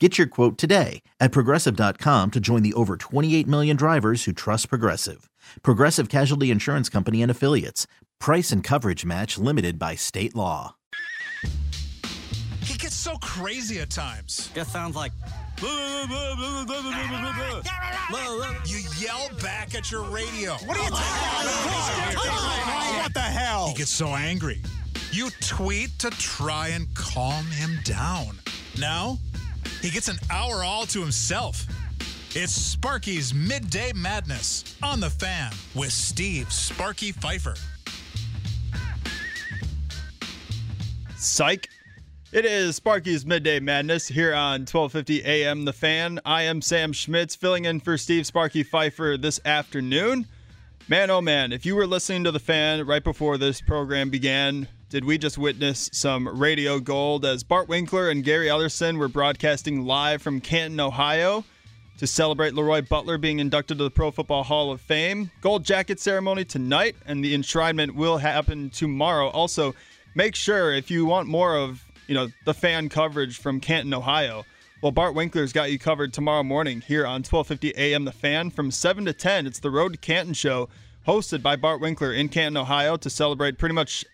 Get your quote today at progressive.com to join the over 28 million drivers who trust Progressive. Progressive Casualty Insurance Company and Affiliates. Price and coverage match limited by state law. He gets so crazy at times. Just sounds like. You yell back at your radio. What are you talking about? What the hell? He gets so angry. You tweet to try and calm him down. Now, he gets an hour all to himself. It's Sparky's Midday Madness on the fan with Steve Sparky Pfeiffer. Psych. It is Sparky's Midday Madness here on 1250 AM The Fan. I am Sam Schmitz filling in for Steve Sparky Pfeiffer this afternoon. Man, oh man, if you were listening to The Fan right before this program began, did we just witness some radio gold as Bart Winkler and Gary Ellerson were broadcasting live from Canton, Ohio to celebrate Leroy Butler being inducted to the Pro Football Hall of Fame. Gold jacket ceremony tonight, and the enshrinement will happen tomorrow. Also, make sure if you want more of you know the fan coverage from Canton, Ohio. Well, Bart Winkler's got you covered tomorrow morning here on 12:50 a.m. The Fan from 7 to 10. It's the Road to Canton show, hosted by Bart Winkler in Canton, Ohio, to celebrate pretty much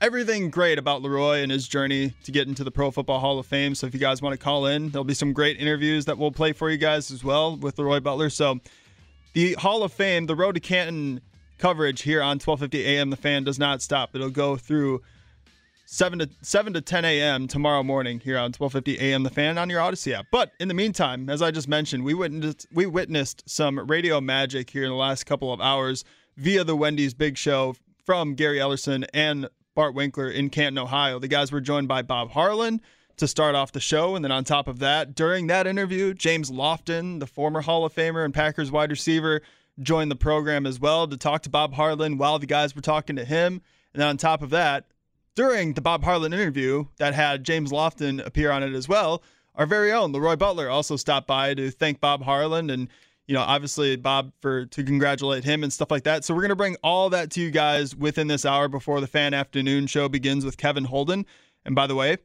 everything great about Leroy and his journey to get into the Pro Football Hall of Fame. So if you guys want to call in, there'll be some great interviews that we'll play for you guys as well with Leroy Butler. So the Hall of Fame, the Road to Canton coverage here on 12:50 a.m. The Fan does not stop. It'll go through 7 to 7 to 10 a.m. tomorrow morning here on 12:50 a.m. The Fan on your Odyssey app. But in the meantime, as I just mentioned, we witnessed we witnessed some radio magic here in the last couple of hours via the Wendy's Big Show from Gary Ellerson and Bart Winkler in Canton, Ohio. The guys were joined by Bob Harlan to start off the show, and then on top of that, during that interview, James Lofton, the former Hall of Famer and Packers wide receiver, joined the program as well to talk to Bob Harlan while the guys were talking to him. And then on top of that, during the Bob Harlan interview that had James Lofton appear on it as well, our very own Leroy Butler also stopped by to thank Bob Harlan and you know obviously Bob for to congratulate him and stuff like that. So we're gonna bring all that to you guys within this hour before the fan afternoon show begins with Kevin Holden. And by the way,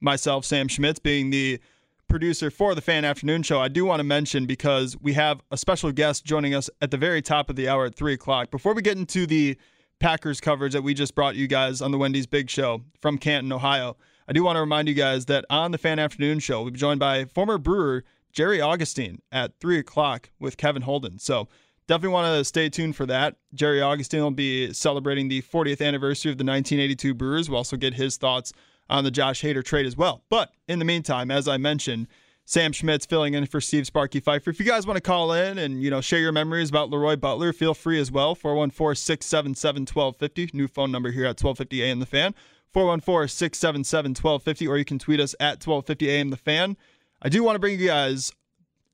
myself Sam Schmitz being the producer for the fan afternoon show, I do want to mention because we have a special guest joining us at the very top of the hour at three o'clock. Before we get into the Packers coverage that we just brought you guys on the Wendy's Big Show from Canton, Ohio. I do want to remind you guys that on the Fan Afternoon Show, we'll be joined by former Brewer Jerry Augustine at 3 o'clock with Kevin Holden. So definitely want to stay tuned for that. Jerry Augustine will be celebrating the 40th anniversary of the 1982 Brewers. We'll also get his thoughts on the Josh Hader trade as well. But in the meantime, as I mentioned, Sam Schmitz filling in for Steve Sparky Pfeiffer. If you guys want to call in and you know share your memories about Leroy Butler, feel free as well. 414-677-1250. New phone number here at 1250 AM The Fan. 414-677-1250 or you can tweet us at 1250 AM The Fan. I do want to bring you guys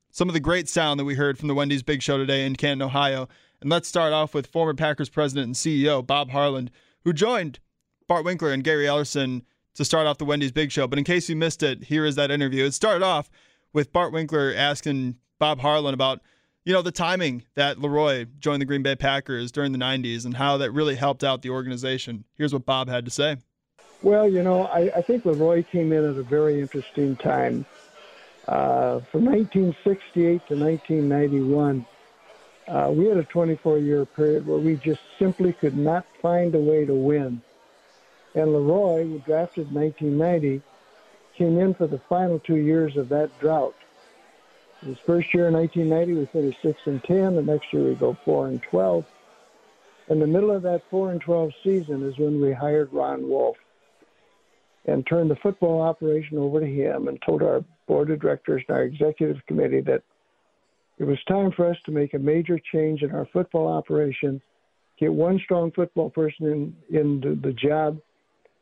some of the great sound that we heard from the Wendy's Big Show today in Canton, Ohio. And let's start off with former Packers president and CEO Bob Harlan, who joined Bart Winkler and Gary Ellerson to start off the Wendy's Big Show. But in case you missed it, here is that interview. It started off with Bart Winkler asking Bob Harlan about, you know, the timing that Leroy joined the Green Bay Packers during the 90s and how that really helped out the organization. Here's what Bob had to say. Well, you know, I, I think Leroy came in at a very interesting time. Uh, from 1968 to 1991, uh, we had a 24 year period where we just simply could not find a way to win. And Leroy, who drafted in 1990, came in for the final two years of that drought. His first year in 1990, we finished six and ten. The next year, we go four and 12. In the middle of that four and 12 season is when we hired Ron Wolf and turned the football operation over to him and told our board of directors and our executive committee that it was time for us to make a major change in our football operation, get one strong football person in, in the, the job,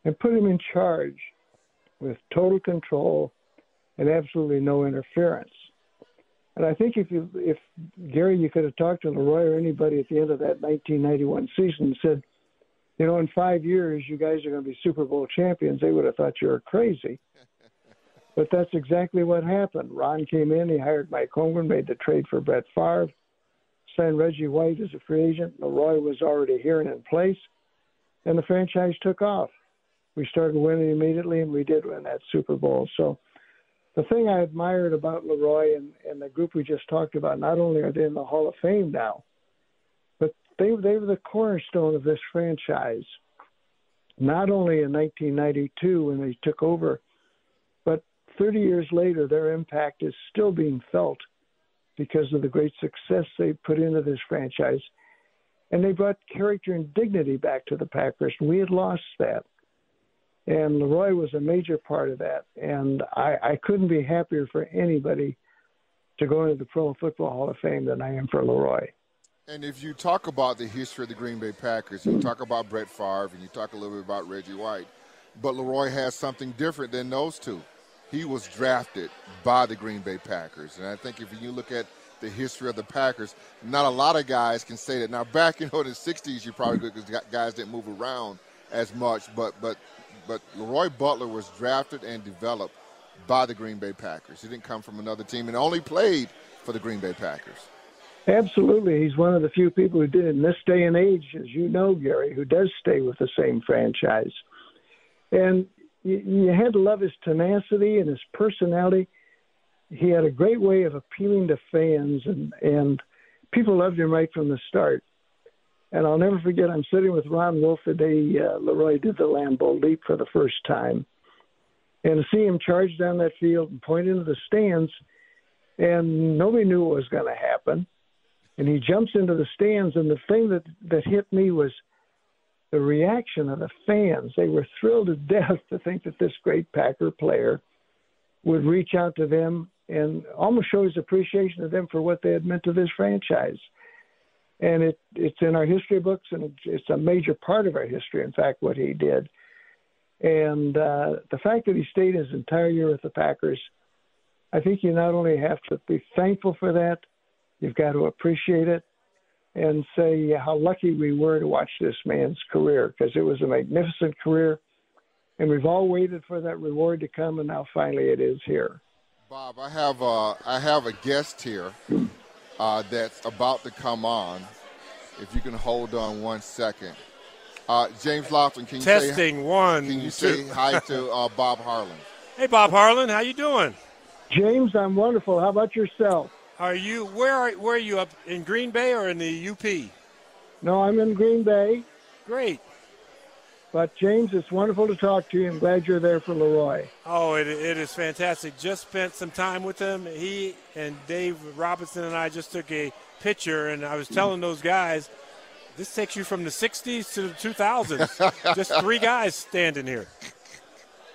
and put him in charge with total control and absolutely no interference. And I think if you, if Gary, you could have talked to Leroy or anybody at the end of that 1991 season and said, you know, in five years you guys are going to be Super Bowl champions, they would have thought you were crazy. but that's exactly what happened. Ron came in, he hired Mike Holmgren, made the trade for Brett Favre, signed Reggie White as a free agent. Leroy was already here and in place, and the franchise took off. We started winning immediately, and we did win that Super Bowl. So the thing I admired about Leroy and, and the group we just talked about, not only are they in the Hall of Fame now, but they, they were the cornerstone of this franchise. Not only in 1992 when they took over, 30 years later, their impact is still being felt because of the great success they put into this franchise. And they brought character and dignity back to the Packers. We had lost that. And Leroy was a major part of that. And I, I couldn't be happier for anybody to go into the Pro Football Hall of Fame than I am for Leroy. And if you talk about the history of the Green Bay Packers, you talk about Brett Favre and you talk a little bit about Reggie White, but Leroy has something different than those two. He was drafted by the Green Bay Packers. And I think if you look at the history of the Packers, not a lot of guys can say that. Now, back in the 60s, you probably could because guys didn't move around as much, but, but but Leroy Butler was drafted and developed by the Green Bay Packers. He didn't come from another team and only played for the Green Bay Packers. Absolutely. He's one of the few people who did in this day and age, as you know, Gary, who does stay with the same franchise. And you, you had to love his tenacity and his personality. He had a great way of appealing to fans, and, and people loved him right from the start. And I'll never forget, I'm sitting with Ron Wolf the day uh, Leroy did the Lambeau leap for the first time. And to see him charge down that field and point into the stands, and nobody knew what was going to happen. And he jumps into the stands, and the thing that, that hit me was the reaction of the fans. They were thrilled to death to think that this great Packer player would reach out to them and almost show his appreciation of them for what they had meant to this franchise and it it's in our history books, and it's, it's a major part of our history. In fact, what he did, and uh, the fact that he stayed his entire year with the Packers, I think you not only have to be thankful for that, you've got to appreciate it, and say how lucky we were to watch this man's career because it was a magnificent career, and we've all waited for that reward to come, and now finally it is here. Bob, I have a, I have a guest here uh, that's about to come on. If you can hold on one second. Uh, James Lofton, can you testing say, one? Can you say hi to uh, Bob Harlan? Hey, Bob Harlan, how you doing? James, I'm wonderful. How about yourself? Are you where are where are you up in Green Bay or in the UP? No, I'm in Green Bay. Great. But James, it's wonderful to talk to you. I'm glad you're there for Leroy. Oh, it, it is fantastic. Just spent some time with him. He and Dave Robinson and I just took a picture, and I was telling those guys, this takes you from the 60s to the 2000s. just three guys standing here.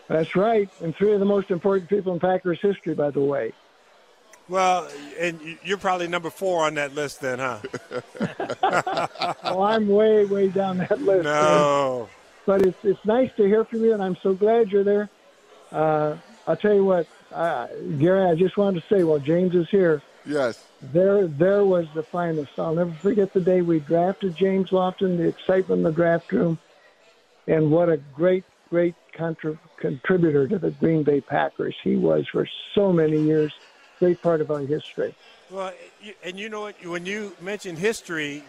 That's right, and three of the most important people in Packers history, by the way. Well, and you're probably number four on that list, then, huh? oh, I'm way, way down that list. No. Man but it's it's nice to hear from you, and I'm so glad you're there. Uh, I'll tell you what, uh, Gary. I just wanted to say, while James is here, yes, there there was the finest. I'll never forget the day we drafted James Lofton, the excitement in the draft room, and what a great great contra- contributor to the Green Bay Packers he was for so many years. Great part of our history. Well, and you know what? When you mentioned history,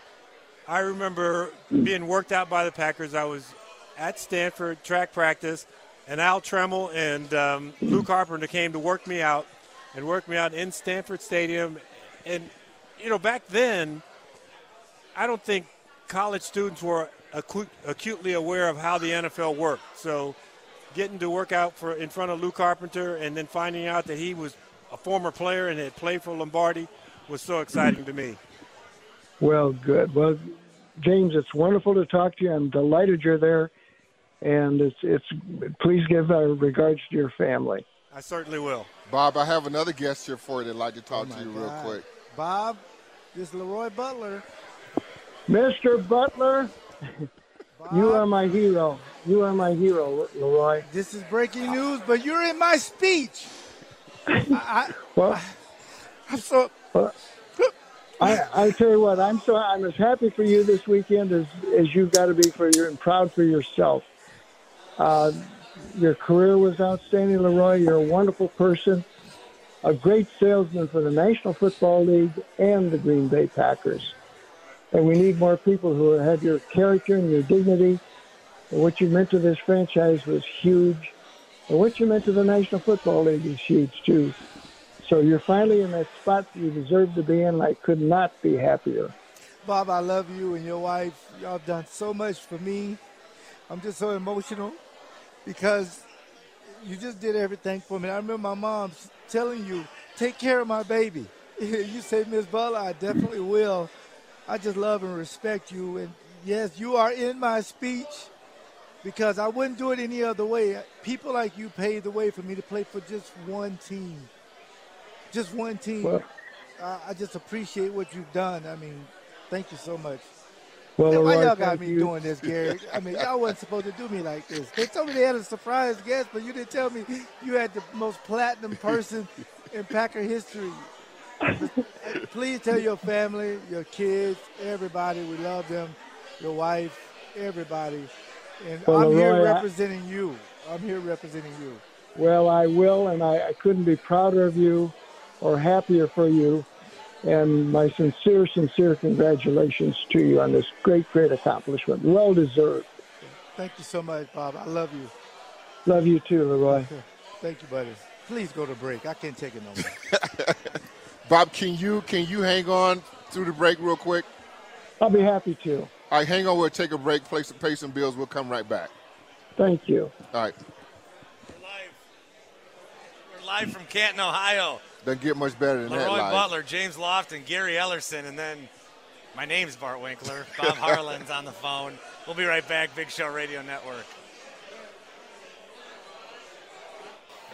I remember being worked out by the Packers. I was at Stanford track practice, and Al Trammell and um, Lew Carpenter came to work me out and work me out in Stanford Stadium. And, you know, back then, I don't think college students were acu- acutely aware of how the NFL worked. So getting to work out for in front of Lew Carpenter and then finding out that he was a former player and had played for Lombardi was so exciting to me. Well, good. Well, James, it's wonderful to talk to you. I'm delighted you're there, and it's it's. Please give our regards to your family. I certainly will. Bob, I have another guest here for you that'd like to talk Oh to you my real quick. Bob, this is Leroy Butler. Mr. Butler, Bob, you are my hero. You are my hero, Leroy. This is breaking news, but you're in my speech. I, Well, I, I'm so. I, I tell you what, I'm so I'm as happy for you this weekend as as you've got to be for your and proud for yourself. Uh, your career was outstanding, Leroy. You're a wonderful person, a great salesman for the National Football League and the Green Bay Packers. And we need more people who have your character and your dignity. And what you meant to this franchise was huge. What you meant to the National Football League is huge too. So you're finally in that spot you deserve to be in. I could not be happier. Bob, I love you and your wife. Y'all have done so much for me. I'm just so emotional because you just did everything for me. I remember my mom telling you, take care of my baby. you say, Miss Butler, I definitely will. I just love and respect you. And yes, you are in my speech because I wouldn't do it any other way. People like you paved the way for me to play for just one team. Just one team. Well- I, I just appreciate what you've done. I mean, thank you so much. Well, why Leroy, y'all got me you. doing this, Gary? I mean, y'all wasn't supposed to do me like this. They told me they had a surprise guest, but you didn't tell me you had the most platinum person in Packer history. Please tell your family, your kids, everybody, we love them, your wife, everybody. And Well, I'm here Leroy, I- representing you. I'm here representing you. Well, I will, and I, I couldn't be prouder of you or happier for you. And my sincere, sincere congratulations to you on this great, great accomplishment. Well deserved. Thank you so much, Bob. I love you. Love you too, Leroy. Thank you, buddy. Please go to break. I can't take it no more. Bob, can you can you hang on through the break real quick? I'll be happy to. All right, hang on. We'll take a break, play some, pay some bills. We'll come right back. Thank you. All right. We're live. We're live from Canton, Ohio. Doesn't get much better than that. Leroy. Butler, James Lofton, Gary Ellerson, and then my name's Bart Winkler. Bob Harlan's on the phone. We'll be right back. Big Show Radio Network.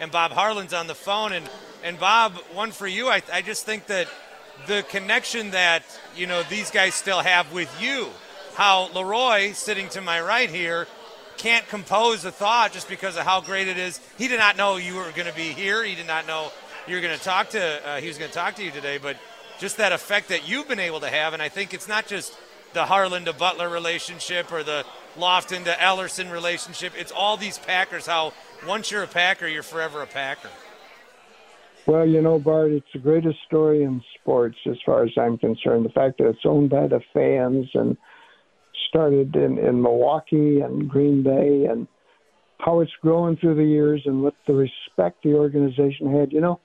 And Bob Harlan's on the phone. And, and Bob, one for you. I, I just think that the connection that, you know, these guys still have with you, how Leroy, sitting to my right here, can't compose a thought just because of how great it is. He did not know you were going to be here. He did not know you were going to talk to. Uh, he was going to talk to you today. But just that effect that you've been able to have, and I think it's not just the Harlan to Butler relationship or the Lofton to Ellerson relationship. It's all these Packers. How once you're a Packer, you're forever a Packer. Well, you know, Bart, it's the greatest story in sports as far as I'm concerned. The fact that it's owned by the fans and started in, in Milwaukee and Green Bay and how it's grown through the years and what the respect the organization had. You know,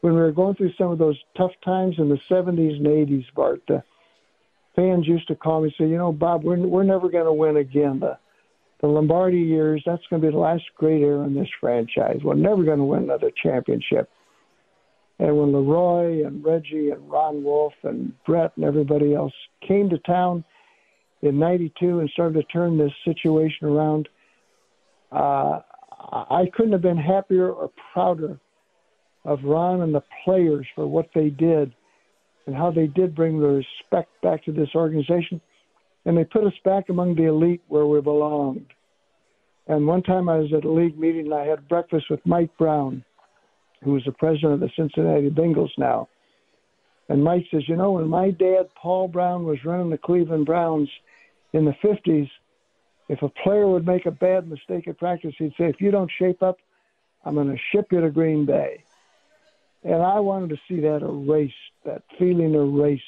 when we were going through some of those tough times in the 70s and 80s, Bart, the fans used to call me and say, you know, Bob, we're, we're never going to win again. The, the Lombardi years, that's going to be the last great era in this franchise. We're never going to win another championship. And when Leroy and Reggie and Ron Wolf and Brett and everybody else came to town in 92 and started to turn this situation around, uh, I couldn't have been happier or prouder of Ron and the players for what they did and how they did bring the respect back to this organization. And they put us back among the elite where we belonged. And one time I was at a league meeting and I had breakfast with Mike Brown, who is the president of the Cincinnati Bengals now. And Mike says, You know, when my dad, Paul Brown, was running the Cleveland Browns in the 50s, if a player would make a bad mistake at practice, he'd say, If you don't shape up, I'm going to ship you to Green Bay. And I wanted to see that erased, that feeling erased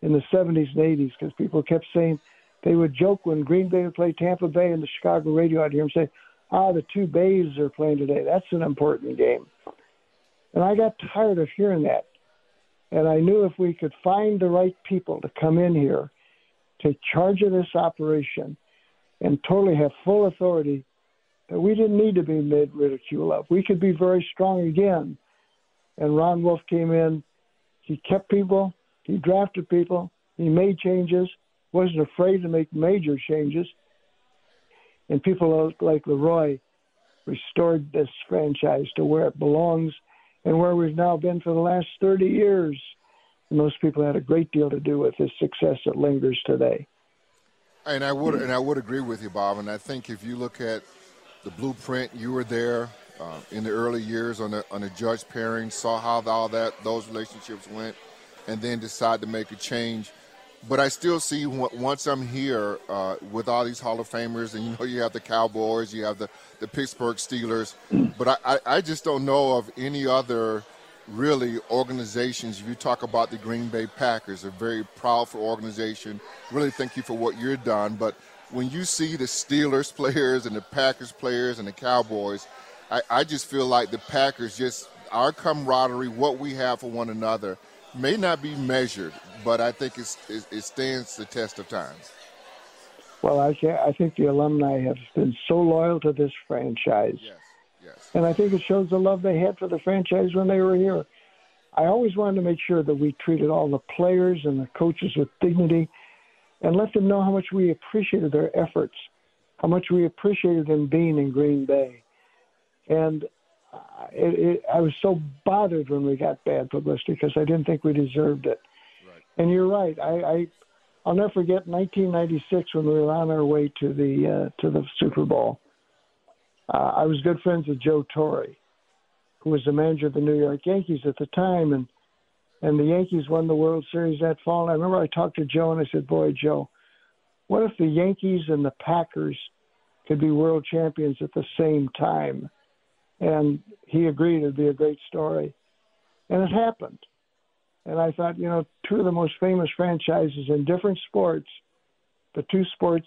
in the 70s and 80s because people kept saying they would joke when Green Bay would play Tampa Bay and the Chicago radio out here and say, ah, the two Bays are playing today. That's an important game. And I got tired of hearing that. And I knew if we could find the right people to come in here, take charge of this operation, and totally have full authority, that we didn't need to be made ridicule of. We could be very strong again and Ron Wolf came in. He kept people, he drafted people, he made changes, wasn't afraid to make major changes. And people like Leroy restored this franchise to where it belongs and where we've now been for the last 30 years. And those people had a great deal to do with this success that lingers today. And I would and I would agree with you, Bob. And I think if you look at the blueprint, you were there uh, in the early years on the on the Judge Parins, saw how all that those relationships went, and then decided to make a change. But I still see once I'm here uh, with all these Hall of Famers, and you know you have the Cowboys, you have the, the Pittsburgh Steelers, but I, I, I just don't know of any other really organizations. If you talk about the Green Bay Packers, a very proud proudful organization. Really thank you for what you've done. But when you see the Steelers players and the Packers players and the Cowboys, I, I just feel like the Packers just our camaraderie, what we have for one another, may not be measured, but I think it, it stands the test of time. Well, I, I think the alumni have been so loyal to this franchise. Yes. And I think it shows the love they had for the franchise when they were here. I always wanted to make sure that we treated all the players and the coaches with dignity and let them know how much we appreciated their efforts, how much we appreciated them being in Green Bay. And it, it, I was so bothered when we got bad publicity because I didn't think we deserved it. Right. And you're right. I, I I'll never forget 1996 when we were on our way to the uh, to the Super Bowl uh, I was good friends with Joe Torre, who was the manager of the New York Yankees at the time, and and the Yankees won the World Series that fall. And I remember I talked to Joe and I said, "Boy, Joe, what if the Yankees and the Packers could be world champions at the same time?" And he agreed it'd be a great story, and it happened. And I thought, you know, two of the most famous franchises in different sports, but two sports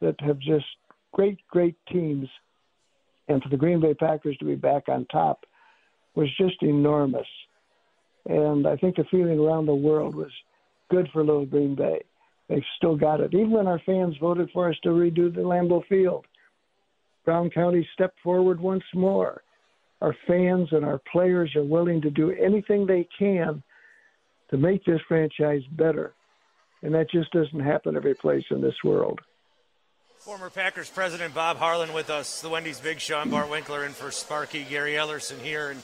that have just great, great teams and for the Green Bay Packers to be back on top was just enormous. And I think the feeling around the world was good for little Green Bay. They've still got it. Even when our fans voted for us to redo the Lambeau Field, Brown County stepped forward once more. Our fans and our players are willing to do anything they can to make this franchise better. And that just doesn't happen every place in this world. Former Packers president Bob Harlan with us. The Wendy's Big Show. I'm Bart Winkler and for Sparky Gary Ellerson here, and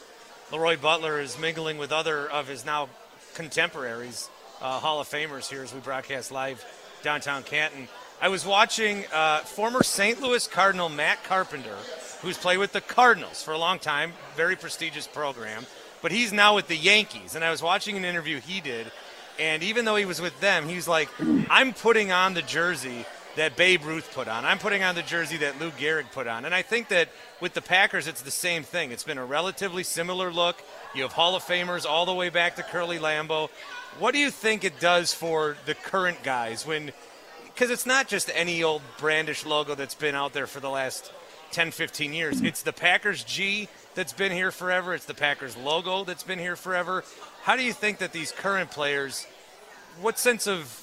Leroy Butler is mingling with other of his now contemporaries, uh, Hall of Famers here as we broadcast live downtown Canton. I was watching uh, former St. Louis Cardinal Matt Carpenter, who's played with the Cardinals for a long time, very prestigious program, but he's now with the Yankees. And I was watching an interview he did, and even though he was with them, he's like, I'm putting on the jersey that Babe Ruth put on. I'm putting on the jersey that Lou Gehrig put on. And I think that with the Packers, it's the same thing. It's been a relatively similar look. You have Hall of Famers all the way back to Curly Lambeau. What do you think it does for the current guys when, because it's not just any old brandish logo that's been out there for the last 10, 15 years. It's the Packers G that's been here forever. It's the Packers logo that's been here forever. How do you think that these current players, what sense of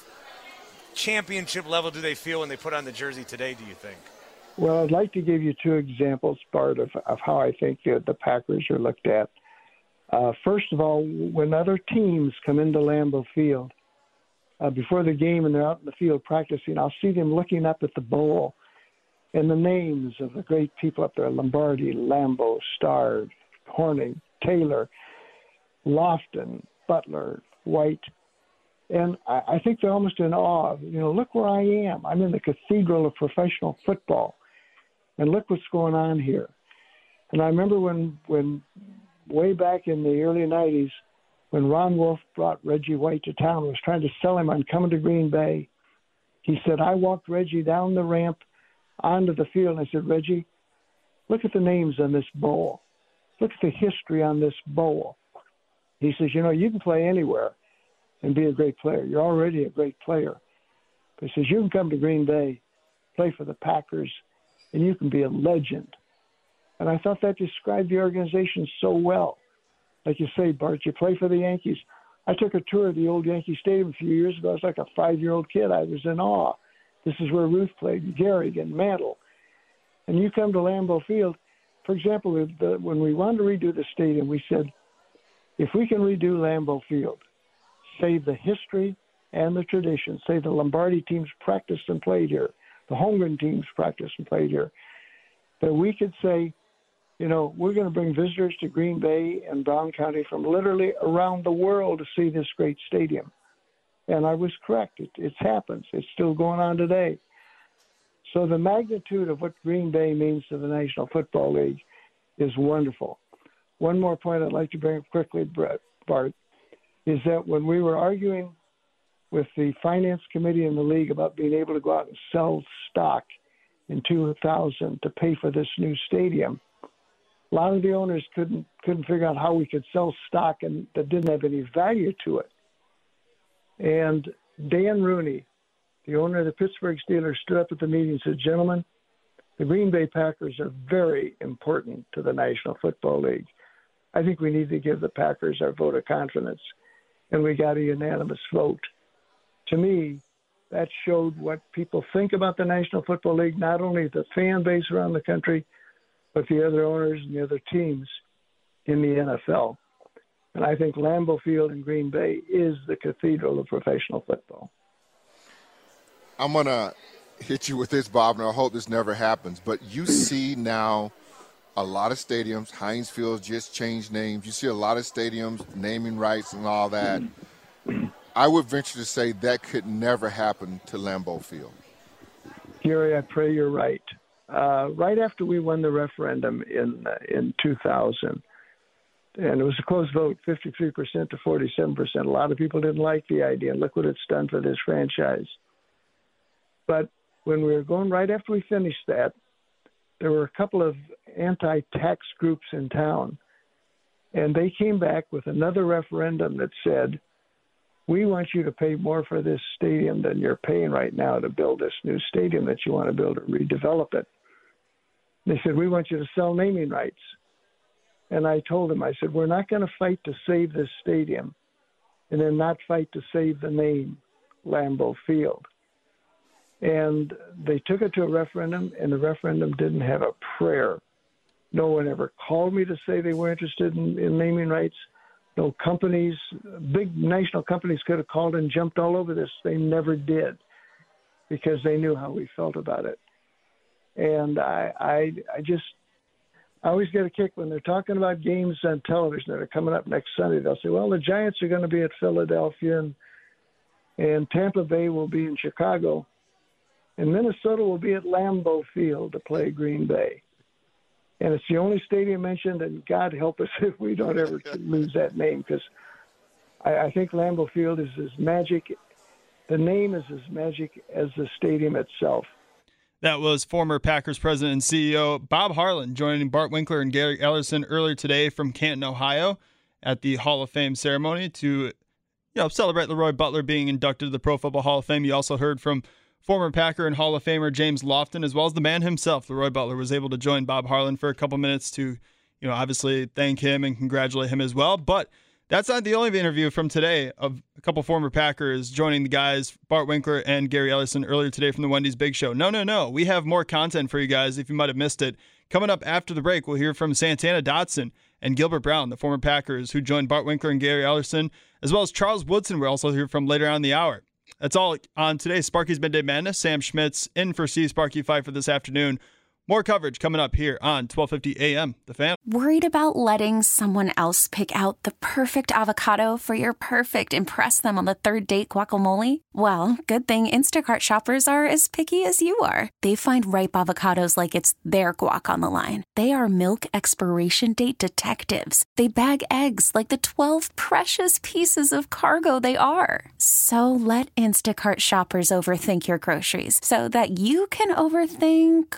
championship level do they feel when they put on the jersey today, do you think? Well, I'd like to give you two examples, Bart, of, of how I think the, the Packers are looked at. Uh, first of all, when other teams come into Lambeau Field uh, before the game and they're out in the field practicing, I'll see them looking up at the bowl and the names of the great people up there Lombardi, Lambeau, Starr, Hornung, Taylor, Lofton, Butler, White, and I, I think they're almost in awe. You know, look where I am. I'm in the cathedral of professional football, and look what's going on here. And I remember when, when way back in the early '90s, when Ron Wolf brought Reggie White to town, was trying to sell him on coming to Green Bay. He said, "I walked Reggie down the ramp onto the field, and I said, Reggie, look at the names on this bowl. Look at the history on this bowl." He says, "You know, you can play anywhere." And be a great player. You're already a great player. But he says you can come to Green Bay, play for the Packers, and you can be a legend. And I thought that described the organization so well. Like you say, Bart, you play for the Yankees. I took a tour of the old Yankee Stadium a few years ago. I was like a five-year-old kid. I was in awe. This is where Ruth played, Gehrig and Mantle. And you come to Lambeau Field. For example, when we wanted to redo the stadium, we said, If we can redo Lambeau Field, save the history and the tradition, say the Lombardi teams practiced and played here, the Holmgren teams practiced and played here, that we could say, you know, we're going to bring visitors to Green Bay and Brown County from literally around the world to see this great stadium. And I was correct. It, it happens. It's still going on today. So the magnitude of what Green Bay means to the National Football League is wonderful. One more point I'd like to bring up quickly, Brett, Bart, is that when we were arguing with the finance committee in the league about being able to go out and sell stock in 2000 to pay for this new stadium, a lot of the owners couldn't couldn't figure out how we could sell stock and that didn't have any value to it. And Dan Rooney, the owner of the Pittsburgh Steelers, stood up at the meeting and said, "Gentlemen, the Green Bay Packers are very important to the National Football League. I think we need to give the Packers our vote of confidence." And we got a unanimous vote. To me, that showed what people think about the National Football League, not only the fan base around the country, but the other owners and the other teams in the NFL. And I think Lambeau Field in Green Bay is the cathedral of professional football. I'm going to hit you with this, Bob, and I hope this never happens. But you see now a lot of stadiums, Heinz Field just changed names. You see a lot of stadiums naming rights and all that. I would venture to say that could never happen to Lambeau Field. Gary, I pray you're right. Uh, right after we won the referendum in uh, in 2000, and it was a close vote, 53% to 47%. A lot of people didn't like the idea, look what it's done for this franchise. But when we were going right after we finished that, there were a couple of anti-tax groups in town, and they came back with another referendum that said we want you to pay more for this stadium than you're paying right now to build this new stadium that you want to build or redevelop it. They said, we want you to sell naming rights. And I told them, I said, we're not going to fight to save this stadium and then not fight to save the name Lambeau Field. And they took it to a referendum, and the referendum didn't have a prayer. No one ever called me to say they were interested in, in naming rights No companies, big national companies could have called and jumped all over this. They never did because they knew how we felt about it. And I, I, I just, I always get a kick when they're talking about games on television that are coming up next Sunday. They'll say, "Well, the Giants are going to be at Philadelphia, and and Tampa Bay will be in Chicago, and Minnesota will be at Lambeau Field to play Green Bay." and it's the only stadium mentioned. And God help us if we don't ever lose that name, because I, I think Lambeau Field is as magic. The name is as magic as the stadium itself. That was former Packers president and CEO Bob Harlan joining Bart Winkler and Gary Ellerson earlier today from Canton, Ohio, at the Hall of Fame ceremony to, you know, celebrate Leroy Butler being inducted to the Pro Football Hall of Fame. You also heard from Former Packer and Hall of Famer James Lofton, as well as the man himself, Leroy Butler, was able to join Bob Harlan for a couple minutes to, you know, obviously thank him and congratulate him as well. But that's not the only interview from today of a couple former Packers joining the guys, Bart Winkler and Gary Ellerson earlier today from the Wendy's Big Show. No, no, no. We have more content for you guys if you might have missed it. Coming up after the break, we'll hear from Santana Dotson and Gilbert Brown, the former Packers who joined Bart Winkler and Gary Ellerson, as well as Charles Woodson. We'll also hear from later on in the hour. That's all on today's Sparky's Midday Madness. Sam Schmitz in for C Sparky Pfeiffer this afternoon. More coverage coming up here on 1250 AM. The Fan. Worried about letting someone else pick out the perfect avocado for your perfect impress them on the third date guacamole? Well, good thing Instacart shoppers are as picky as you are. They find ripe avocados like it's their guac on the line. They are milk expiration date detectives. They bag eggs like the 12 precious pieces of cargo they are. So let Instacart shoppers overthink your groceries so that you can overthink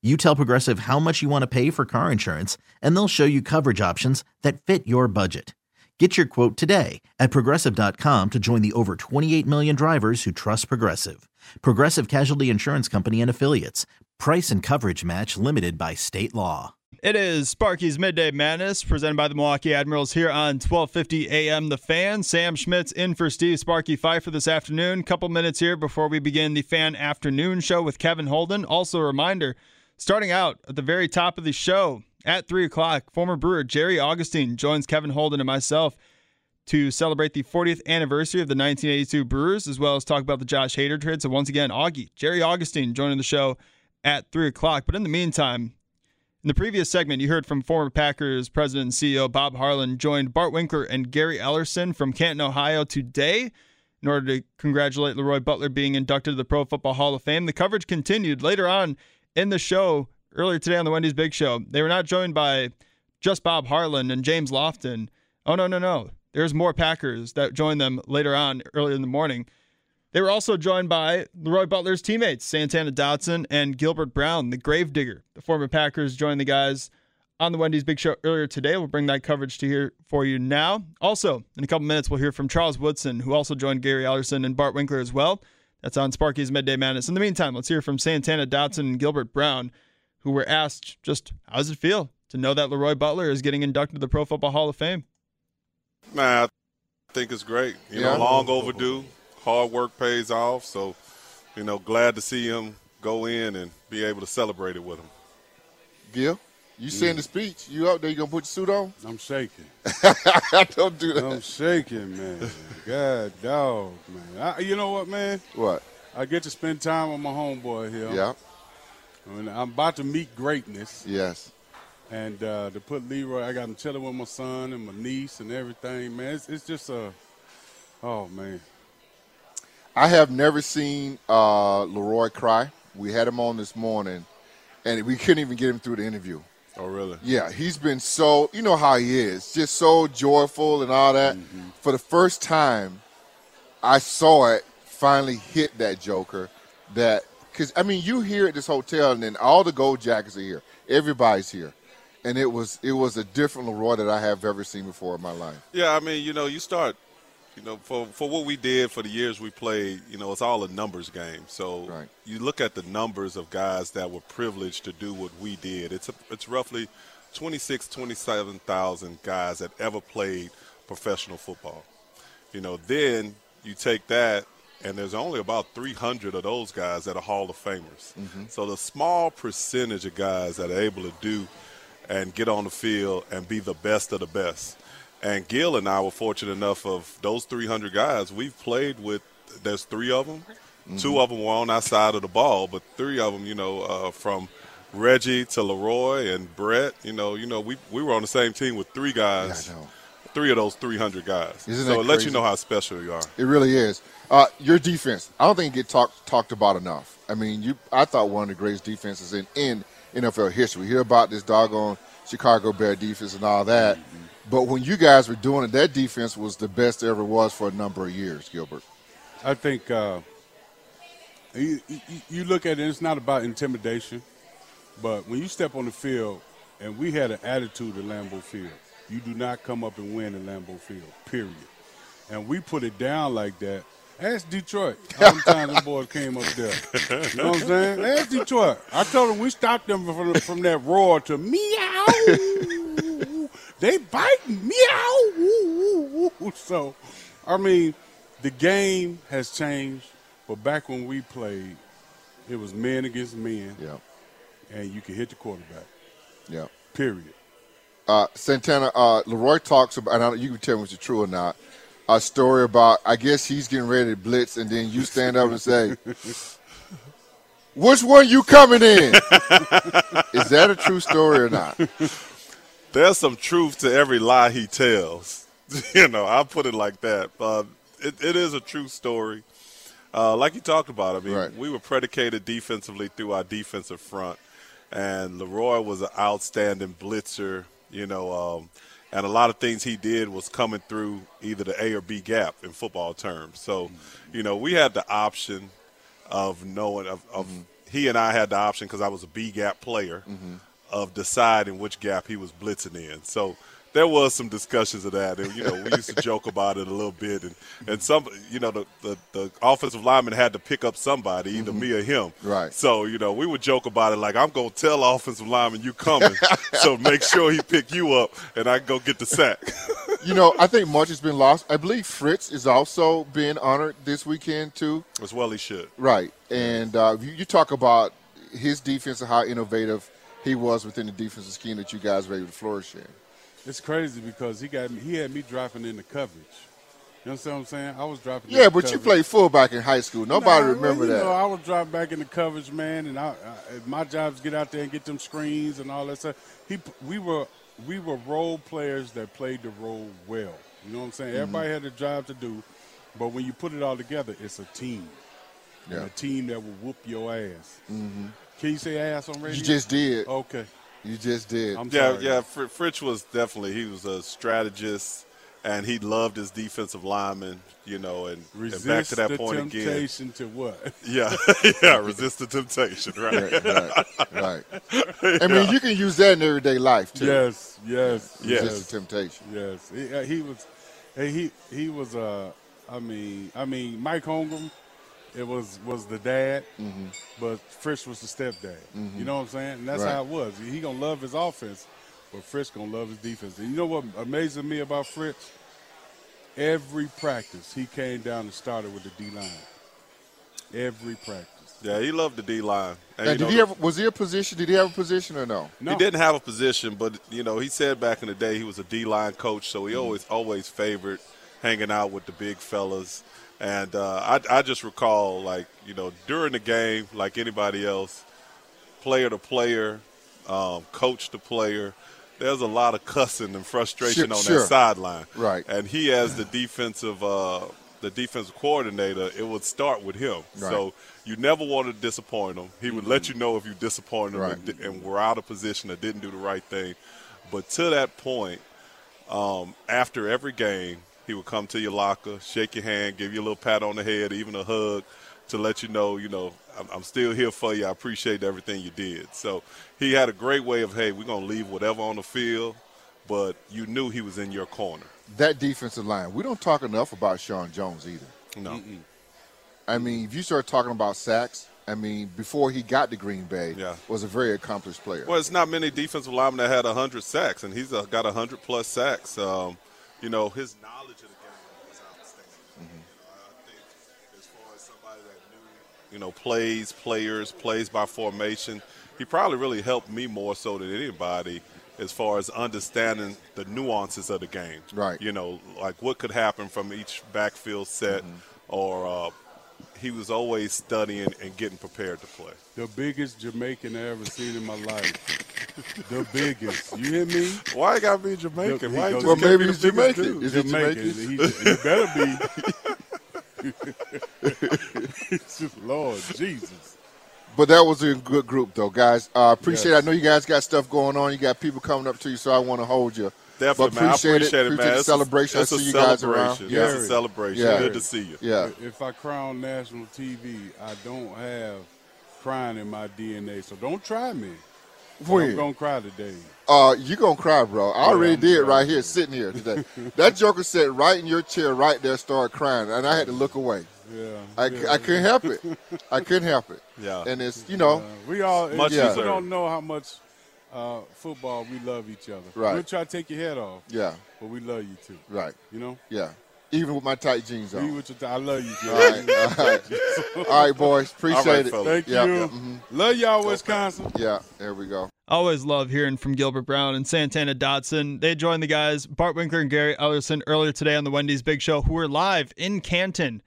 You tell Progressive how much you want to pay for car insurance, and they'll show you coverage options that fit your budget. Get your quote today at progressive.com to join the over 28 million drivers who trust Progressive. Progressive Casualty Insurance Company and Affiliates. Price and coverage match limited by state law. It is Sparky's Midday Madness, presented by the Milwaukee Admirals here on 1250 AM The Fan. Sam Schmitz in for Steve Sparky Pfeiffer this afternoon. Couple minutes here before we begin the Fan Afternoon Show with Kevin Holden. Also a reminder, starting out at the very top of the show, at 3 o'clock, former Brewer Jerry Augustine joins Kevin Holden and myself to celebrate the 40th anniversary of the 1982 Brewers, as well as talk about the Josh Hader trade. So, once again, Augie, Jerry Augustine joining the show at 3 o'clock. But in the meantime, in the previous segment, you heard from former Packers president and CEO Bob Harlan joined Bart Winkler and Gary Ellerson from Canton, Ohio today in order to congratulate Leroy Butler being inducted to the Pro Football Hall of Fame. The coverage continued later on in the show earlier today on the Wendy's Big Show. They were not joined by just Bob Harlan and James Lofton. Oh, no, no, no. There's more Packers that joined them later on earlier in the morning. They were also joined by Leroy Butler's teammates, Santana Dotson and Gilbert Brown, the gravedigger. The former Packers joined the guys on the Wendy's Big Show earlier today. We'll bring that coverage to here for you now. Also, in a couple minutes, we'll hear from Charles Woodson, who also joined Gary Ellerson and Bart Winkler as well. That's on Sparky's Midday Madness. In the meantime, let's hear from Santana Dotson and Gilbert Brown who were asked just how does it feel to know that Leroy Butler is getting inducted to the Pro Football Hall of Fame? Man, I think it's great. You yeah. know, long overdue. Hard work pays off. So, you know, glad to see him go in and be able to celebrate it with him. Gil, you saying the speech? You out there? You gonna put your suit on? I'm shaking. I don't do that. I'm shaking, man. God, dog, man. I, you know what, man? What? I get to spend time with my homeboy here. Yeah. I'm about to meet greatness. Yes. And uh, to put Leroy, I got him chilling with my son and my niece and everything, man. It's, it's just a, oh man. I have never seen uh, Leroy cry. We had him on this morning, and we couldn't even get him through the interview. Oh, really? Yeah, he's been so, you know how he is, just so joyful and all that. Mm-hmm. For the first time, I saw it finally hit that Joker that because I mean, you here at this hotel, and then all the gold jackets are here. Everybody's here, and it was it was a different Leroy that I have ever seen before in my life. Yeah, I mean, you know, you start, you know, for for what we did for the years we played, you know, it's all a numbers game. So right. you look at the numbers of guys that were privileged to do what we did. It's a, it's roughly 26, 27,000 guys that ever played professional football. You know, then you take that and there's only about 300 of those guys that are Hall of Famers. Mm-hmm. So the small percentage of guys that are able to do and get on the field and be the best of the best. And Gil and I were fortunate enough of those 300 guys we've played with. There's three of them. Mm-hmm. Two of them were on our side of the ball, but three of them, you know, uh, from Reggie to Leroy and Brett, you know, you know, we we were on the same team with three guys. Yeah, three of those 300 guys. Isn't so it lets you know how special you are. It really is. Uh, your defense, I don't think it get talked talked about enough. I mean, you, I thought one of the greatest defenses in, in NFL history. We hear about this doggone Chicago Bear defense and all that, mm-hmm. But when you guys were doing it, that defense was the best there ever was for a number of years, Gilbert. I think uh, you, you look at it, it's not about intimidation, but when you step on the field, and we had an attitude at Lambeau Field – you do not come up and win in Lambeau Field, period. And we put it down like that. Ask Detroit how many times the boys came up there. You know what I'm saying? Ask Detroit. I told them we stopped them from, from that roar to meow. They bite meow. So, I mean, the game has changed. But back when we played, it was men against men. Yeah. And you could hit the quarterback. Yeah. Period. Uh, Santana, uh, Leroy talks about, and you can tell me if it's true or not, a story about, I guess he's getting ready to blitz, and then you stand up and say, which one you coming in? Is that a true story or not? There's some truth to every lie he tells. you know, I'll put it like that. Uh, it, it is a true story. Uh, like you talked about, I mean, Right. we were predicated defensively through our defensive front, and Leroy was an outstanding blitzer. You know, um, and a lot of things he did was coming through either the A or B gap in football terms. So, you know, we had the option of knowing of, of he and I had the option because I was a B gap player of deciding which gap he was blitzing in. So there was some discussions of that, and you know we used to joke about it a little bit, and and some you know the the, the offensive lineman had to pick up somebody, either me or him. Right. So you know we would joke about it like I'm gonna tell offensive lineman you coming, so make sure he pick you up, and I can go get the sack. You know, I think much has been lost. I believe Fritz is also being honored this weekend too. As well, he should. Right, and uh, you, you talk about his defense and how innovative he was within the defensive scheme that you guys were able to flourish in. It's crazy because he got me, he had me dropping in the coverage. You understand what I'm saying? I was dropping. in Yeah, but you coverage. played fullback in high school. Nobody Nah, remember well, you that. Know, I was dropping back in the coverage, man, and I, I, my job is get out there and get them screens and all that stuff. He, we were we were role players that played the role well. You know what I'm saying? Mm-hmm. Everybody had a job to do, but when you put it all together, it's a team. And Yeah. a team that will whoop your ass. Mm-hmm. Can you say ass on radio? You just did. Okay. You just did. I'm Yeah, sorry. yeah. Fr- Fritz was definitely he was a strategist, and he loved his defensive linemen. You know, and, and back to that the point again. temptation to what? Yeah, yeah. Resist the temptation, right? right, right, right. I mean, you can use that in everyday life too. Yes, yes, Yes. Resist the temptation. Yes, he, uh, he was. Hey, he he was. Uh, I mean, I mean, Mike Holmgren, it was was the dad, Mm-hmm. but Fritz was the stepdad. You know what I'm saying? And that's Right. how it was. He gonna love his offense, but Fritz gonna love his defense. And you know what amazes me about Fritz? Every practice, he came down and started with the D line. Every practice. Yeah, he loved the D line. And you did know, he ever? Was he a position? Did he have a position or no? No, He didn't have a position, but you know, he said back in the day he was a D line coach, so he Mm-hmm. always always favored hanging out with the big fellas. And uh, I, I just recall, like you know, during the game, like anybody else, player to player, um, coach to player, there's a lot of cussing and frustration Sure, on sure. that sideline. Right. And he, as the defensive, uh, the defensive coordinator, it would start with him. Right. So you never wanted to disappoint him. He would let you know if you disappointed him Right. and, and were out of position or didn't do the right thing. But to that point, um, after every game, he would come to your locker, shake your hand, give you a little pat on the head, even a hug, to let you know, you know, I'm, I'm still here for you. I appreciate everything you did. So he had a great way of, hey, we're gonna leave whatever on the field, but you knew he was in your corner. That defensive line. We don't talk enough about Sean Jones either. No, I mean, if you start talking about sacks, I mean, before he got to Green Bay, Yeah. was a very accomplished player. Well, it's not many defensive linemen that had 100 sacks, and he's got 100 plus sacks. Um, you know, his knowledge of the game was outstanding. You know, I think as far as somebody that knew, you know, plays, players, plays by formation, he probably really helped me more so than anybody as far as understanding the nuances of the game. Right. You know, like what could happen from each backfield set, mm-hmm. or uh, he was always studying and getting prepared to play. the biggest Jamaican I ever seen in my life. the biggest. You hear me? Why you gotta be Jamaican? He Why goes- Well, maybe be the he's Jamaican. dude? Is he Jamaican. Jamaican? He, he better be. Lord Jesus. But that was a good group, though, guys. Uh, appreciate Yes. it. I know you guys got stuff going on. You got people coming up to you, so I want to hold you. Definitely, but man. I appreciate, appreciate it, Appreciate man. the It's a- celebration. It's I a see you guys around. celebration. Yeah. It's a celebration. Yeah. Good to see you. Yeah. If I crown national TV, I don't have crying in my DNA. So don't try me. I'm When? gonna cry today. Uh, you gonna cry, bro. I Yeah, already I'm did right here, sitting here today. that Joker sat right in your chair, right there, started crying, and I had to look away. Yeah. I, yeah. I couldn't help it. I couldn't help it. Yeah. And it's you know, Uh, we all Much people don't know how much uh, football we love each other. Right. We'll try to take your head off, yeah, but we love you too. right, You know. yeah. Even with my tight jeans We on. with your, I love you, All Joe. right, all right, all right, boys. Appreciate All right, it. fellas. Thank Yeah, you. yeah, mhm. Love y'all, Wisconsin. Yeah, there we go. Always love hearing from Gilbert Brown and Santana Dotson. They joined the guys, Bart Winkler and Gary Ellerson, earlier today on the Wendy's Big Show, who were live in Canton.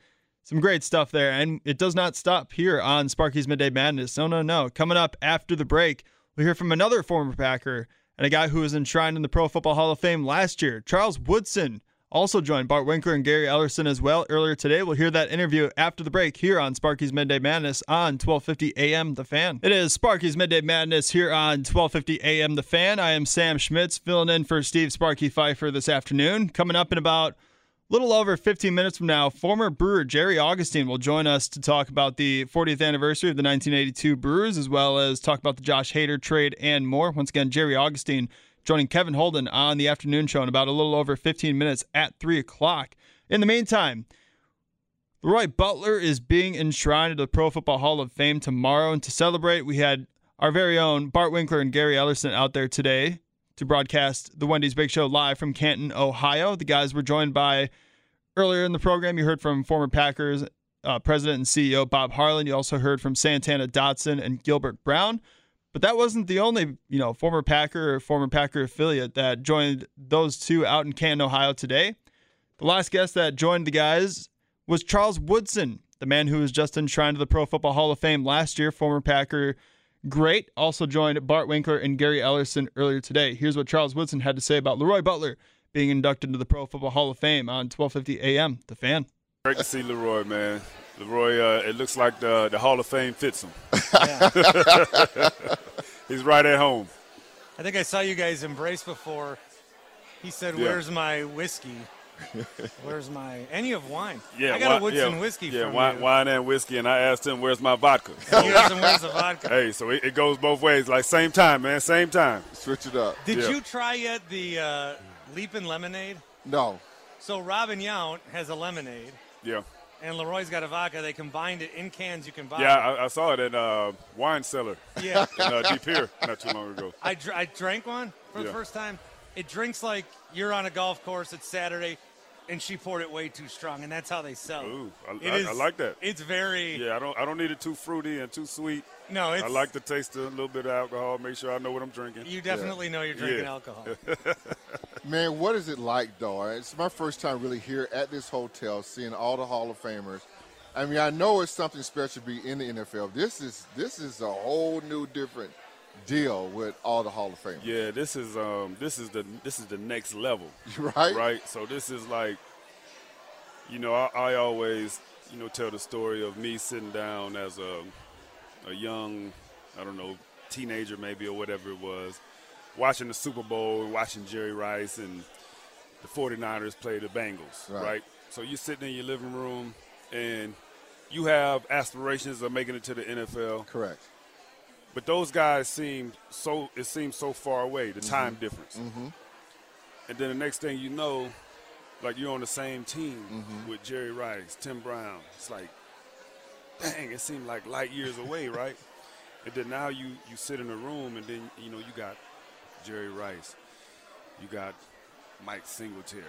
Some great stuff there. And it does not stop here on Sparky's Midday Madness. No, no, no. Coming up after the break, we'll hear from another former Packer and a guy who was enshrined in the Pro Football Hall of Fame last year. Charles Woodson also joined Bart Winkler and Gary Ellerson as well earlier today. We'll hear that interview after the break here on Sparky's Midday Madness on 1250 AM The Fan. It is Sparky's Midday Madness here on 1250 AM The Fan. I am Sam Schmitz filling in for Steve Sparky Pfeiffer this afternoon. Coming up in about little over 15 minutes from now, former Brewer Jerry Augustine will join us to talk about the 40th anniversary of the 1982 Brewers, as well as talk about the Josh Hader trade and more. Once again, Jerry Augustine joining Kevin Holden on the afternoon show in about a little over 15 minutes at 3 o'clock. In the meantime, Roy Butler is being enshrined at the Pro Football Hall of Fame tomorrow. And to celebrate, we had our very own Bart Winkler and Gary Ellerson out there today to broadcast the Wendy's Big Show live from Canton, Ohio. The guys were joined by, earlier in the program, you heard from former Packers uh, president and CEO Bob Harlan. You also heard from Santana Dotson and Gilbert Brown. But that wasn't the only, you know, former Packer or former Packer affiliate that joined those two out in Canton, Ohio today. The last guest that joined the guys was Charles Woodson, the man who was just enshrined to the Pro Football Hall of Fame last year, former Packer great. Also joined Bart Winkler and Gary Ellerson earlier today. Here's what Charles Woodson had to say about Leroy Butler being inducted into the Pro Football Hall of Fame on 1250 AM. The fan. Great to see Leroy, man. Leroy, uh, it looks like the the Hall of Fame fits him. He's right at home. I think I saw you guys embrace before. He said, Yeah. "Where's my whiskey? Where's my any of wine? Yeah, I got wi- a Woodson yeah, whiskey Yeah, from wine, you. wine and whiskey, and I asked him, "Where's my vodka?" You asked him, "Where's the vodka?" Hey, so it, it goes both ways. Like same time, man. Same time. Switch it up. Did Yeah. you try yet the uh, Leapin' Lemonade? No. So Robin Yount has a lemonade, Yeah. and Leroy's got a vodka. They combined it in cans. You can buy. Yeah, I, I saw it at uh, Wine Cellar. Yeah. in uh, De Pere not too long ago. I, dr- I drank one for the first time. It drinks like you're on a golf course. It's Saturday, and she poured it way too strong, and that's how they sell. Ooh, I, It I, is- I like that. It's very. Yeah, I don't. I don't need it too fruity and too sweet. No, I like to taste a little bit of alcohol. Make sure I know what I'm drinking. You definitely know you're drinking Yeah. alcohol. Man, what is it like though? It's my first time really here at this hotel, seeing all the Hall of Famers. I mean, I know it's something special to be in the NFL. This is this is a whole new different deal with all the Hall of Famers. Yeah, this is um this is the this is the next level. Right. Right. So this is like you know, I, I always, you know, tell the story of me sitting down as a a young, I don't know, teenager maybe or whatever it was, watching the Super Bowl and watching Jerry Rice and the 49ers play the Bengals, Right. right? So you're sitting in your living room and you have aspirations of making it to the NFL. Correct. But those guys seemed so it seems so far away, the time difference. Mm-hmm. And then the next thing you know, like you're on the same team Mm-hmm. with Jerry Rice, Tim Brown. It's like, dang, it seemed like light years away, right? And then now you you sit in a room and then you know you got Jerry Rice, you got Mike Singletary,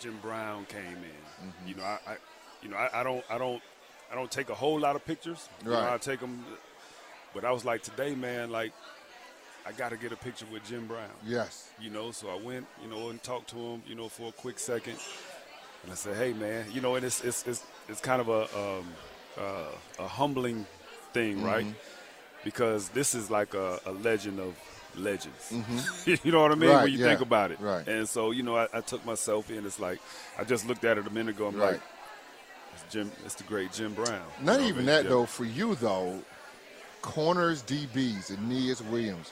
Jim Brown came in. Mm-hmm. You know, I, I you know I, I don't I don't I don't take a whole lot of pictures. You know, Right. I take them, but I was like today, man, like I got to get a picture with Jim Brown. Yes. You know, so I went, you know, and talked to him, you know, for a quick second, and I said, "Hey, man, you know," and it's it's it's, it's kind of a um, uh, a humbling thing, right? Mhm. Because this is like a, a legend of legends. Mhm. you know what I mean? Right, when you yeah, think about it. right. And so, you know, I, I took myself in. It's like I just looked at it a minute ago. I'm Right. like, it's Jim. It's the great Jim Brown. You Not know what I even mean? that Yeah. though. For you though, corners, DBs, Aeneas Williams,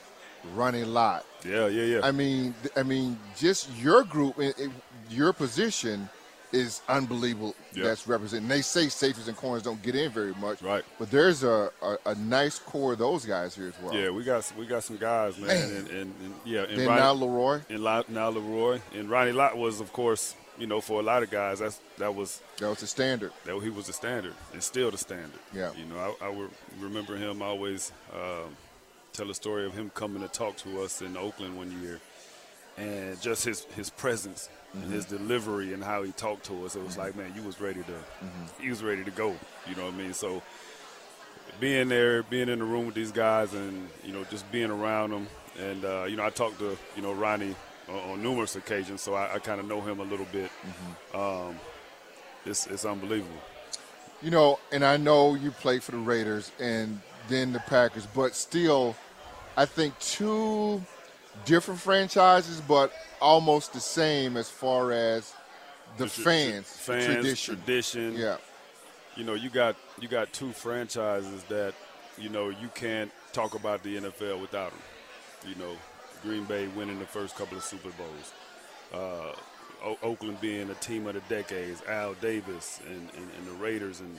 Ronnie Lott. Yeah, yeah, yeah. I mean, I mean, just your group, i- i- your position is unbelievable. Yeah. That's represented. And they say safeties and corners don't get in very much, right? But there's a, a, a nice core of those guys here as well. Yeah, we got we got some guys, man, Man. And, and, and yeah, and Then Ronnie- now Leroy. and La- now Leroy and Ronnie Lott was, of course, you know, for a lot of guys, that's that was that was the standard. That he was the standard, and still the standard. Yeah. you know, I, I remember him always um, tell a story of him coming to talk to us in Oakland one year, and just his his presence and his delivery and how he talked to us. It was like, man, you was ready to, he was ready to go. You know what I mean? So being there, being in the room with these guys, and you know, just being around them, and uh, you know, I talked to you know Ronnie on, on numerous occasions, so I, I kind of know him a little bit. Um, it's it's unbelievable. You know, and I know you played for the Raiders and then the Packers, but still, I think two different franchises, but almost the same as far as the tr- fans, fans, tradition. tradition. Yeah. You know, you got you got two franchises that you know you can't talk about the NFL without them. You know, Green Bay winning the first couple of Super Bowls, uh, o- Oakland being a team of the decades, Al Davis and, and, and the Raiders and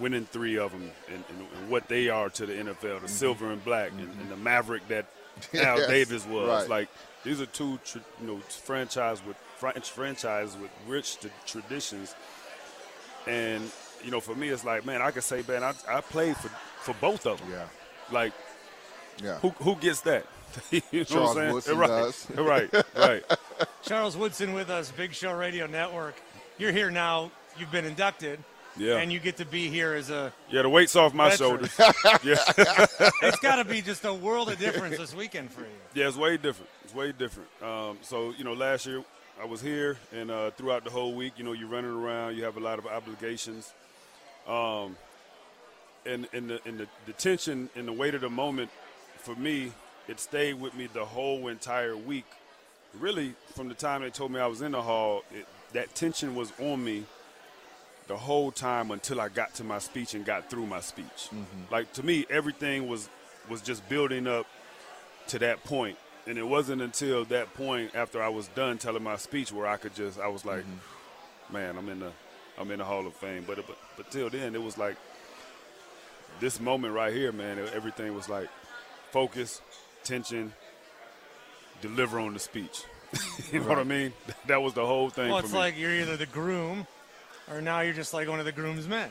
winning three of them and, and, what they are to the NFL, the silver and black, and, and the Maverick that Al Yes, Davis was. right. Like these are two, tr- you know, franchise with French franchise with rich t- traditions. And you know, for me, it's like, man, I could say, man, I, I played for for both of them. Yeah. Like, Yeah. who who gets that? you know Charles what I'm saying? Woodson right, does. right, right. Charles Woodson with us, Big Show Radio Network. You're here now. You've been inducted. Yeah. And you get to be here as a. Yeah, the weight's off my veteran. shoulders. yeah. it's got to be just a world of difference this weekend for you. Yeah, it's way different. It's way different. Um, so you know, last year I was here, and uh, throughout the whole week, you know, you're running around. You have a lot of obligations, um, and and the and the, the tension and the weight of the moment for me, it stayed with me the whole entire week. Really, from the time they told me I was in the hall, it, that tension was on me the whole time until I got to my speech and got through my speech. Mm-hmm. Like to me, everything was was just building up to that point, and it wasn't until that point after I was done telling my speech where I could just I was like, mm-hmm. man, I'm in the I'm in the Hall of Fame. But but but till then, it was like this moment right here, man. Everything was like focus, tension, deliver on the speech. you know what I mean? That was the whole thing Well, for it's me. like you're either the groom, or now you're just like one of the groom's men.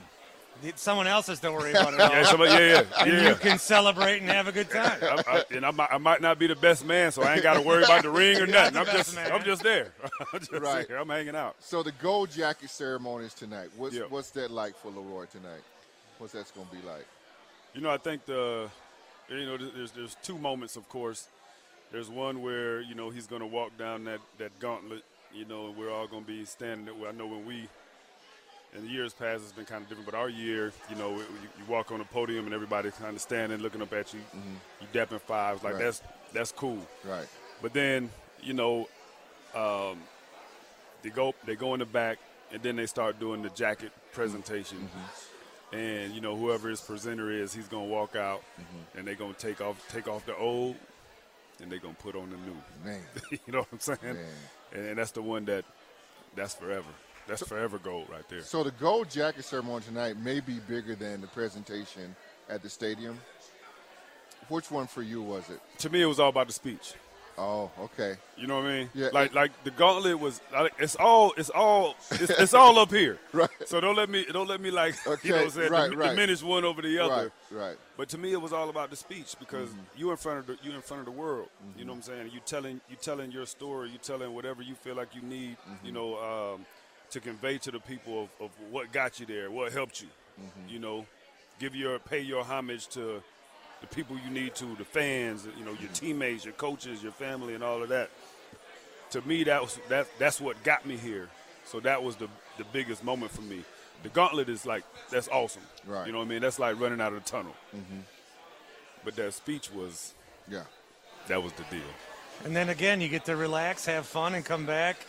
Someone else has to worry about it. all. Yeah, somebody- yeah, yeah, And yeah. you can celebrate and have a good time. I, I, and I might, I might not be the best man, so I ain't got to worry about the ring or nothing. I'm just, man. I'm just there. I'm just Right. here. I'm hanging out. So the gold jacket ceremony is tonight. What's Yeah. what's that like for Leroy tonight? What's that going to be like? You know, I think the, you know, there's there's two moments, of course. There's one where you know he's going to walk down that that gauntlet, you know, and we're all going to be standing there. I know when we, in the years past, it's been kind of different, but our year, you know, you, you walk on the podium and everybody kind of standing, looking up at you, you dapping fives, like Mm-hmm. Right. that's that's cool. Right. But then, you know, um, they go they go in the back and then they start doing the jacket presentation. Mm-hmm. And you know, whoever his presenter is, he's gonna walk out Mm-hmm. and they're gonna take off take off the old and they're gonna put on the new. Man. you know what I'm saying? And, and that's the one that that's forever. That's forever gold right there. So the gold jacket ceremony tonight may be bigger than the presentation at the stadium. Which one for you was it? To me, it was all about the speech. Oh, okay. You know what I mean? Yeah. Like like the gauntlet was. like, It's all. It's all. It's, it's all up here. Right. So don't let me. Don't let me like. Okay, You know what I'm saying? right, dim- right. Diminish one over the other. Right, right. But to me, it was all about the speech because Mm-hmm. you in front of the you in front of the world. You know what I'm saying? You telling you telling your story. You telling whatever you feel like you need. Mm-hmm. You know, um, to convey to the people of, of what got you there, what helped you. Mm-hmm. You know, give your pay your homage to the people you need to, the fans. You know, your teammates, your coaches, your family, and all of that. To me, that was that that's what got me here. So that was the the biggest moment for me. The gauntlet is like that's awesome. Right. You know what I mean? That's like running out of the tunnel. Mm-hmm. But that speech was, yeah, that was the deal. And then again, you get to relax, have fun, and come back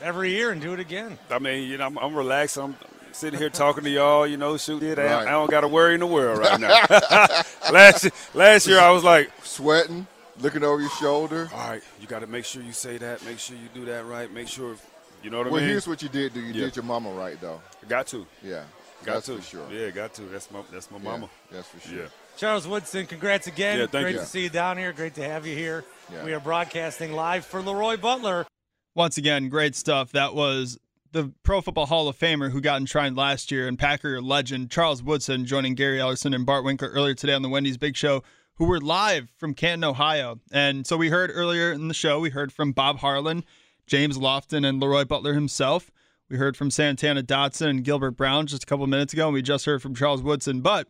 every year and do it again. I mean, you know, I'm, I'm relaxed. I'm sitting here talking to y'all. You know, shoot it. I, Right. I don't got to worry in the world right now. last last year, I was like sweating, looking over your shoulder. All right, you got to make sure you say that. Make sure you do that right. Make sure, you know what I mean. well, here's what you did do. You Yeah. did your mama right, though. got to. Yeah, Got that's to. for sure. Yeah, got to. That's my that's my Yeah, mama. that's for sure. Yeah. Charles Woodson, congrats again. Yeah, thank Great you. to see you down here. Great to have you here. Yeah. We are broadcasting live for Leroy Butler. Once again, great stuff. That was the Pro Football Hall of Famer who got enshrined last year and Packer legend Charles Woodson joining Gary Ellerson and Bart Winkler earlier today on the Wendy's Big Show, who were live from Canton, Ohio. And so we heard earlier in the show, we heard from Bob Harlan, James Lofton, and Leroy Butler himself. We heard from Santana Dotson and Gilbert Brown just a couple minutes ago, and we just heard from Charles Woodson. But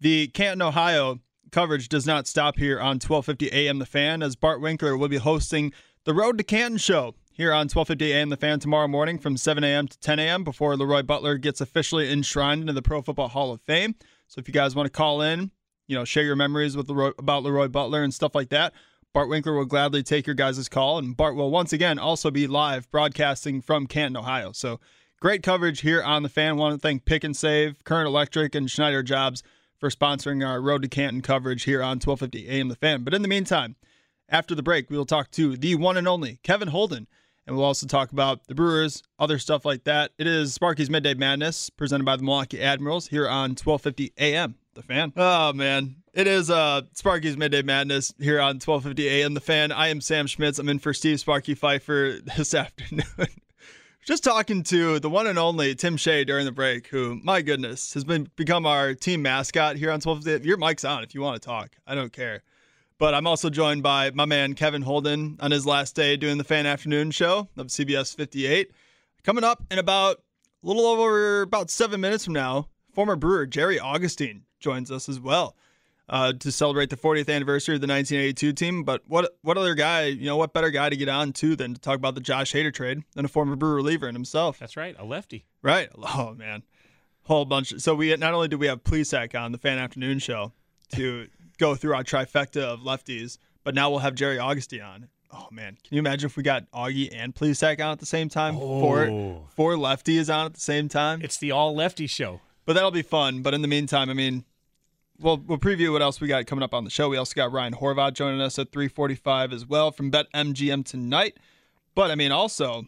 the Canton, Ohio coverage does not stop here on 1250 AM The Fan, as Bart Winkler will be hosting the Road to Canton show here on 1250 AM The Fan tomorrow morning from 7 a.m. to 10 a.m. before Leroy Butler gets officially enshrined into the Pro Football Hall of Fame. So if you guys want to call in, you know, share your memories with Leroy, about Leroy Butler and stuff like that, Bart Winkler will gladly take your guys' call, and Bart will once again also be live broadcasting from Canton, Ohio. So great coverage here on the fan. Want to thank Pick 'n Save, Current Electric, and Schneider Jobs for sponsoring our Road to Canton coverage here on 1250 AM The Fan. But in the meantime, after the break, we will talk to the one and only Kevin Holden, and we'll also talk about the Brewers, other stuff like that. It is Sparky's Midday Madness, presented by the Milwaukee Admirals here on 1250 AM The Fan. Oh, man. It is uh, Sparky's Midday Madness here on 1250 AM The Fan. I am Sam Schmitz. I'm in for Steve Sparky Pfeiffer this afternoon. Just talking to the one and only Tim Shea during the break, who, my goodness, has been become our team mascot here on 1250. Your mic's on if you want to talk. I don't care. But I'm also joined by my man Kevin Holden on his last day doing the fan afternoon show of CBS 58. Coming up in about a little over about seven minutes from now, former Brewer Jerry Augustine joins us as well uh, to celebrate the 40th anniversary of the 1982 team. But what what other guy, you know, what better guy to get on to than to talk about the Josh Hader trade than a former Brewer reliever and himself? That's right, a lefty. Right. Oh man, whole bunch. So we not only do we have Plesac on the Fan Afternoon Show to go through our trifecta of lefties, but now we'll have Jerry Augustine on. Oh man, can you imagine if we got Augie and Plesac on at the same time? Oh. Four four lefties on at the same time. It's the all lefty show. But that'll be fun. But in the meantime, I mean, we'll we'll preview what else we got coming up on the show. We also got Ryan Horvath joining us at 3:45 as well from BetMGM tonight. But I mean, also,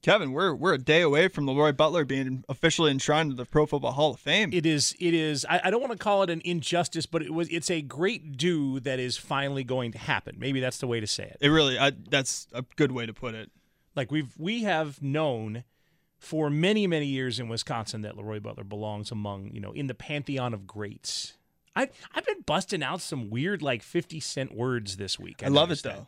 Kevin, we're we're a day away from Leroy Butler being officially enshrined to the Pro Football Hall of Fame. It is. It is. I, I don't want to call it an injustice, but it was. It's a great do that is finally going to happen. Maybe that's the way to say it. It really. I, that's a good way to put it. Like we've we have known for many many years in Wisconsin that Leroy Butler belongs among you know in the pantheon of greats. I I've been busting out some weird like fifty cent words this week. I love it though. that.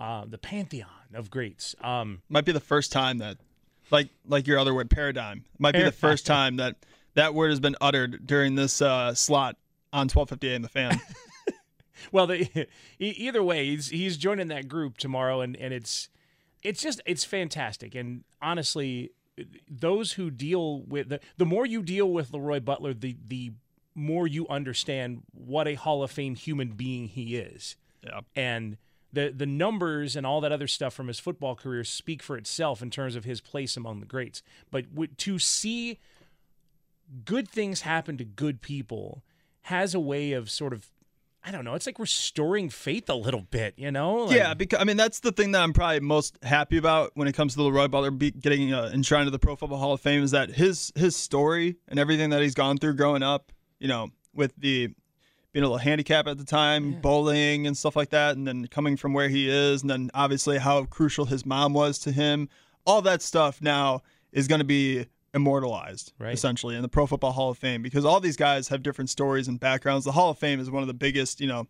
Uh, the pantheon of greats. Um, Might be the first time that, like like your other word, paradigm. Might be the first time that that word has been uttered during this uh, slot on 1250 AM the fan. well, the, either way, he's he's joining that group tomorrow, and and it's it's just it's fantastic. And honestly, those who deal with the the more you deal with Leroy Butler, the the more you understand what a Hall of Fame human being he is. Yeah. And the the numbers and all that other stuff from his football career speak for itself in terms of his place among the greats. But w- to see good things happen to good people has a way of sort of I don't know. It's like restoring faith a little bit, you know? Like- yeah, because I mean that's the thing that I'm probably most happy about when it comes to Leroy Butler getting uh, enshrined to the Pro Football Hall of Fame is that his his story and everything that he's gone through growing up, you know, with the being a little handicapped at the time, bullying and stuff like that, and then coming from where he is, and then obviously how crucial his mom was to him. All that stuff now is going to be immortalized Right. essentially in the Pro Football Hall of Fame because all these guys have different stories and backgrounds. The Hall of Fame is one of the biggest, you know,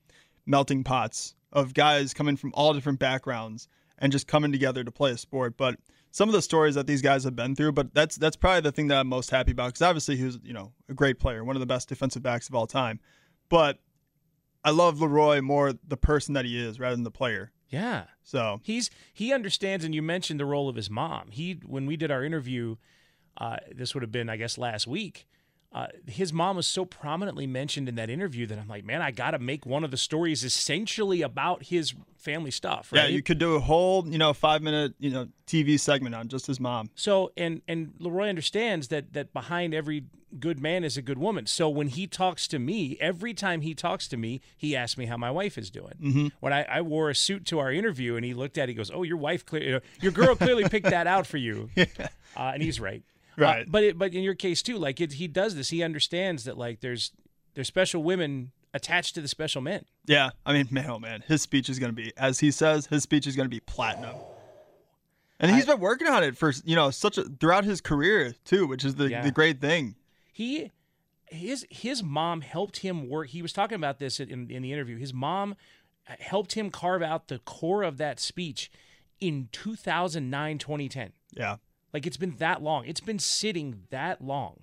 melting pots of guys coming from all different backgrounds and just coming together to play a sport. But some of the stories that these guys have been through, but that's that's probably the thing that I'm most happy about because obviously he was, you know, a great player, one of the best defensive backs of all time. But I love Leroy more the person that he is rather than the player. Yeah. So He's he understands, and you mentioned the role of his mom. He when we did our interview, uh, this would have been I guess last week. Uh, his mom was so prominently mentioned in that interview that I'm like, man, I got to make one of the stories essentially about his family stuff. Right? yeah, you could do a whole, you know, five minute, you know, TV segment on just his mom. So and and Leroy understands that that behind every good man is a good woman. So when he talks to me, every time he talks to me, he asks me how my wife is doing. Mhm. When I, I wore a suit to our interview, and he looked at, it, he goes, "Oh, your wife, clear, you know, your girl clearly picked that out for you." uh, and he's right. Uh, Right. but it, but in your case too, like it, he does this. He understands that like there's there's special women attached to the special men. Yeah, I mean, man, oh man, his speech is going to be, as he says, his speech is going to be platinum. And he's been working on it for you know such a throughout his career too, which is the Yeah. the great thing. he his his mom helped him work he was talking about this in, in the interview his mom helped him carve out the core of that speech in 2009 2010 Yeah, like it's been that long it's been sitting that long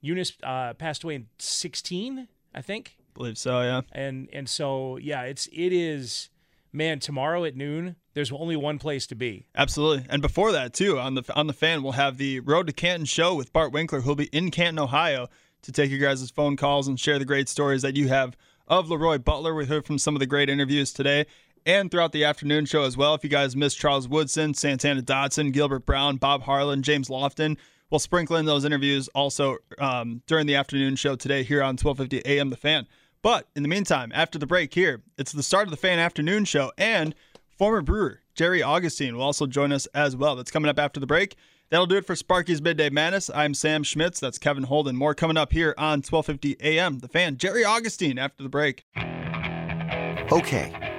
eunice uh, passed away in 16 i think believe so. Yeah, and and so yeah it's it is man tomorrow at noon there's only one place to be absolutely. And before that too, on the on the fan, we'll have the Road to Canton show with Bart Winkler, who'll be in Canton, Ohio, to take your guys' phone calls and share the great stories that you have of Leroy Butler. We heard from some of the great interviews today. And throughout the afternoon show as well. If you guys missed Charles Woodson, Santana Dotson, Gilbert Brown, Bob Harlan, James Lofton, we'll sprinkle in those interviews also um, during the afternoon show today here on 1250 AM The Fan. But in the meantime, after the break here, it's the start of the Fan Afternoon show, and former Brewer Jerry Augustine will also join us as well. That's coming up after the break. That'll do it for Sparky's Midday Madness. I'm Sam Schmitz. That's Kevin Holden. More coming up here on 1250 AM. The fan, Jerry Augustine, after the break. Okay,